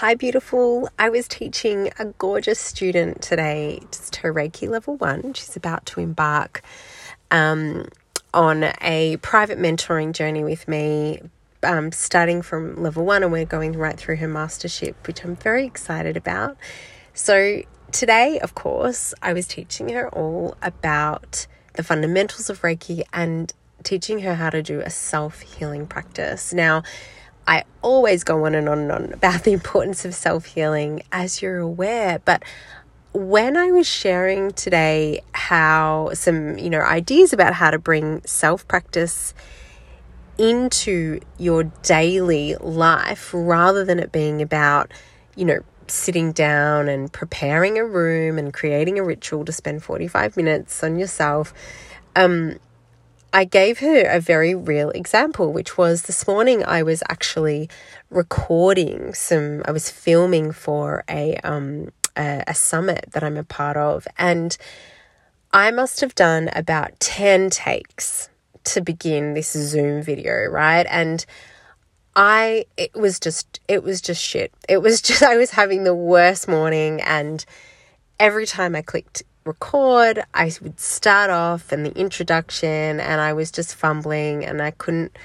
Hi, beautiful. I was teaching a gorgeous student today, just her Reiki level one. She's about to embark um, on a private mentoring journey with me, um, starting from level one, and we're going right through her mastership, which I'm very excited about. So, today, of course, I was teaching her all about the fundamentals of Reiki and teaching her how to do a self healing practice. Now, I always go on and on and on about the importance of self healing, as you're aware. But when I was sharing today how some, you know, ideas about how to bring self practice into your daily life rather than it being about, you know, sitting down and preparing a room and creating a ritual to spend 45 minutes on yourself, um, I gave her a very real example, which was this morning I was actually recording some, I was filming for a, um, a, a summit that I'm a part of, and I must have done about 10 takes to begin this Zoom video, right? And I, it was just, it was just shit. It was just, I was having the worst morning, and every time I clicked record, I would start off and the introduction, and I was just fumbling and I couldn't,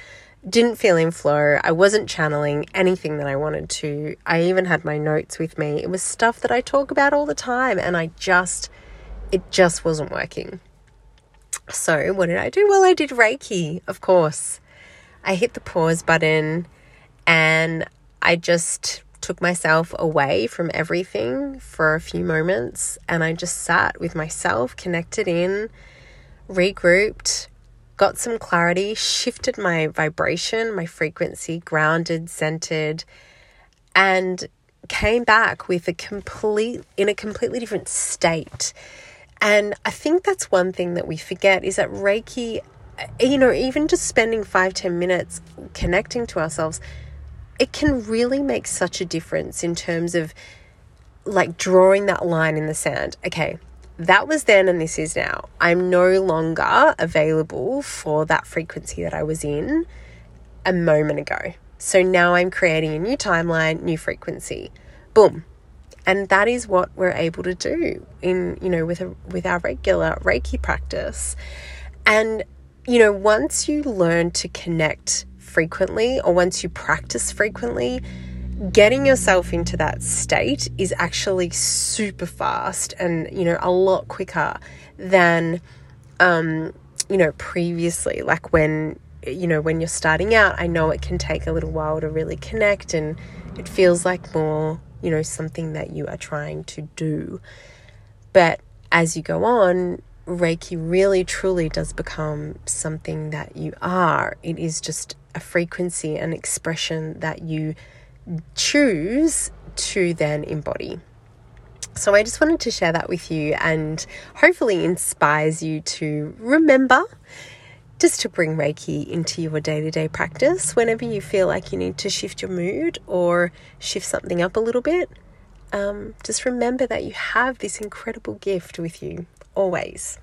didn't feel in flow. I wasn't channeling anything that I wanted to. I even had my notes with me. It was stuff that I talk about all the time, and I just, it just wasn't working. So, what did I do? Well, I did Reiki, of course. I hit the pause button and I just took myself away from everything for a few moments and I just sat with myself, connected in, regrouped, got some clarity, shifted my vibration, my frequency, grounded, centered, and came back with a complete in a completely different state. And I think that's one thing that we forget is that Reiki, you know, even just spending five ten minutes connecting to ourselves it can really make such a difference in terms of like drawing that line in the sand. Okay, that was then and this is now. I'm no longer available for that frequency that I was in a moment ago. So now I'm creating a new timeline, new frequency. Boom. And that is what we're able to do in, you know, with a, with our regular Reiki practice. And you know, once you learn to connect frequently or once you practice frequently, getting yourself into that state is actually super fast and, you know, a lot quicker than, um, you know, previously. Like when, you know, when you're starting out, I know it can take a little while to really connect and it feels like more, you know, something that you are trying to do. But as you go on, Reiki really truly does become something that you are. It is just a frequency, an expression that you choose to then embody. So I just wanted to share that with you and hopefully inspires you to remember just to bring Reiki into your day to day practice whenever you feel like you need to shift your mood or shift something up a little bit. Um, just remember that you have this incredible gift with you always.